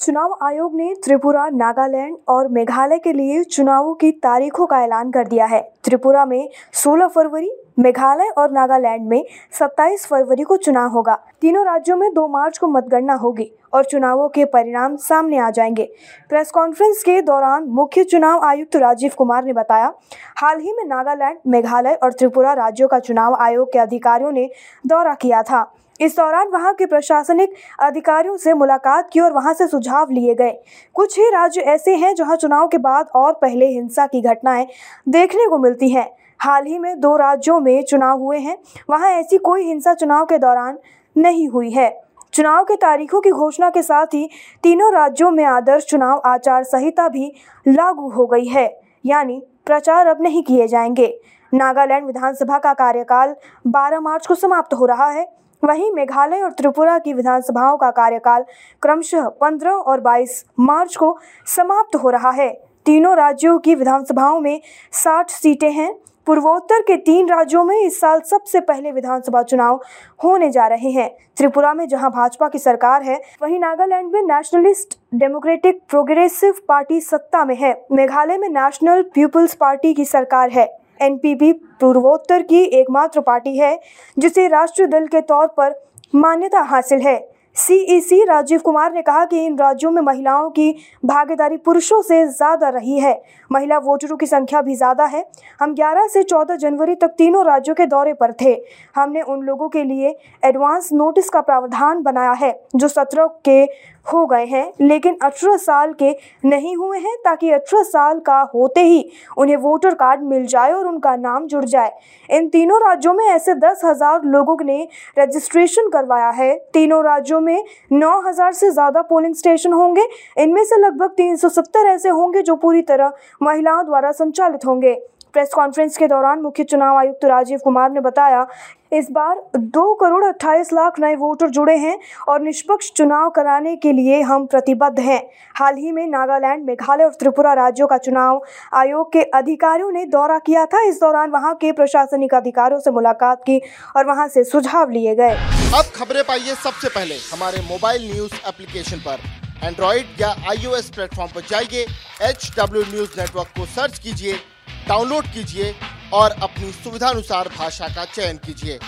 चुनाव आयोग ने त्रिपुरा, नागालैंड और मेघालय के लिए चुनावों की तारीखों का ऐलान कर दिया है। त्रिपुरा में 16 फरवरी, मेघालय और नागालैंड में 27 फरवरी को चुनाव होगा। तीनों राज्यों में 2 मार्च को मतगणना होगी और चुनावों के परिणाम सामने आ जाएँगे। प्रेस कॉन्फ्रेंस के दौरान मुख्य चुनाव आयुक्त राजीव कुमार ने बताया, हाल ही में नागालैंड, मेघालय और त्रिपुरा राज्यों का चुनाव आयोग के अधिकारियों ने दौरा किया था। इस दौरान वहाँ के प्रशासनिक अधिकारियों से मुलाकात की और वहाँ से सुझाव लिए गए। कुछ ही राज्य ऐसे हैं जहाँ चुनाव के बाद और पहले हिंसा की घटनाएँ देखने को मिलती हैं। हाल ही में दो राज्यों में चुनाव हुए हैं। वहाँ ऐसी कोई हिंसा चुनाव के दौरान नहीं हुई है। चुनाव के तारीखों की घोषणा के साथ ही तीनों राज्यों में आदर्श चुनाव आचार संहिता भी लागू हो गई है। यानी प्रचार अब नहीं किए जाएँगे। नागालैंड विधानसभा का कार्यकाल 12 मार्च को समाप्त हो रहा है। वहीं मेघालय और त्रिपुरा की विधानसभाओं का कार्यकाल क्रमशः 15 और 22 मार्च को समाप्त हो रहा है। तीनों राज्यों की विधानसभाओं में 60 सीटें हैं। पूर्वोत्तर के तीन राज्यों में इस साल सबसे पहले विधानसभा चुनाव होने जा रहे हैं। त्रिपुरा में जहाँ भाजपा की सरकार है, वहीं नागालैंड में नेशनलिस्ट डेमोक्रेटिक प्रोग्रेसिव पार्टी सत्ता में है। मेघालय में नेशनल पीपुल्स पार्टी की सरकार है। एनपीपी पूर्वोत्तर की एकमात्र पार्टी है, जिसे राष्ट्रीय दल के तौर पर मान्यता हासिल है। सीईसी राजीव कुमार ने कहा कि इन राज्यों में महिलाओं की भागीदारी पुरुषों से ज़्यादा रही है। महिला वोटरों की संख्या भी ज़्यादा है। हम 11 से 14 जनवरी तक तीनों राज्यों के दौरे पर थे। हमने उन लोगों के लिए एडवांस नोटिस का प्रावधान बनाया है, जो सत्रह के हो गए हैं, लेकिन 18 साल के नहीं हुए हैं ताकि 18 साल का होते ही उन्हें वोटर कार्ड मिल जाए और उनका नाम जुड़ जाए। इन तीनों राज्यों में ऐसे दस हज़ार लोगों ने रजिस्ट्रेशन करवाया है। तीनों राज्यों में नौ हज़ार से ज़्यादा पोलिंग स्टेशन होंगे। इनमें से लगभग 370 ऐसे होंगे जो पूरी तरह महिलाओं द्वारा संचालित होंगे। प्रेस कॉन्फ्रेंस के दौरान मुख्य चुनाव आयुक्त राजीव कुमार ने बताया इस बार दो करोड़ अट्ठाईस लाख नए वोटर जुड़े हैं और निष्पक्ष चुनाव कराने के लिए हम प्रतिबद्ध हैं। हाल ही में नागालैंड, मेघालय और त्रिपुरा राज्यों का चुनाव आयोग के अधिकारियों ने दौरा किया था। इस दौरान वहाँ के प्रशासनिक अधिकारियों से मुलाकात की और वहाँ से सुझाव लिए गए। अब खबरें पाइए सबसे पहले। हमारे मोबाइल न्यूज़ एप्लीकेशन पर। एंड्रॉइड या आईओएस प्लेटफॉर्म पर जाइए एच डब्ल्यू न्यूज़ नेटवर्क को सर्च कीजिए, डाउनलोड कीजिए और अपनी सुविधानुसार भाषा का चयन कीजिए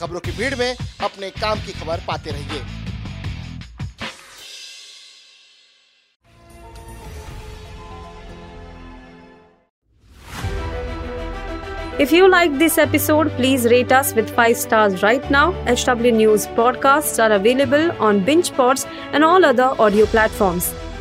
खबरों की भीड़ में अपने काम की खबर पाते रहिए If you like this episode, please rate us with 5 stars right now. HW News podcasts are available on BingePods and all other audio platforms.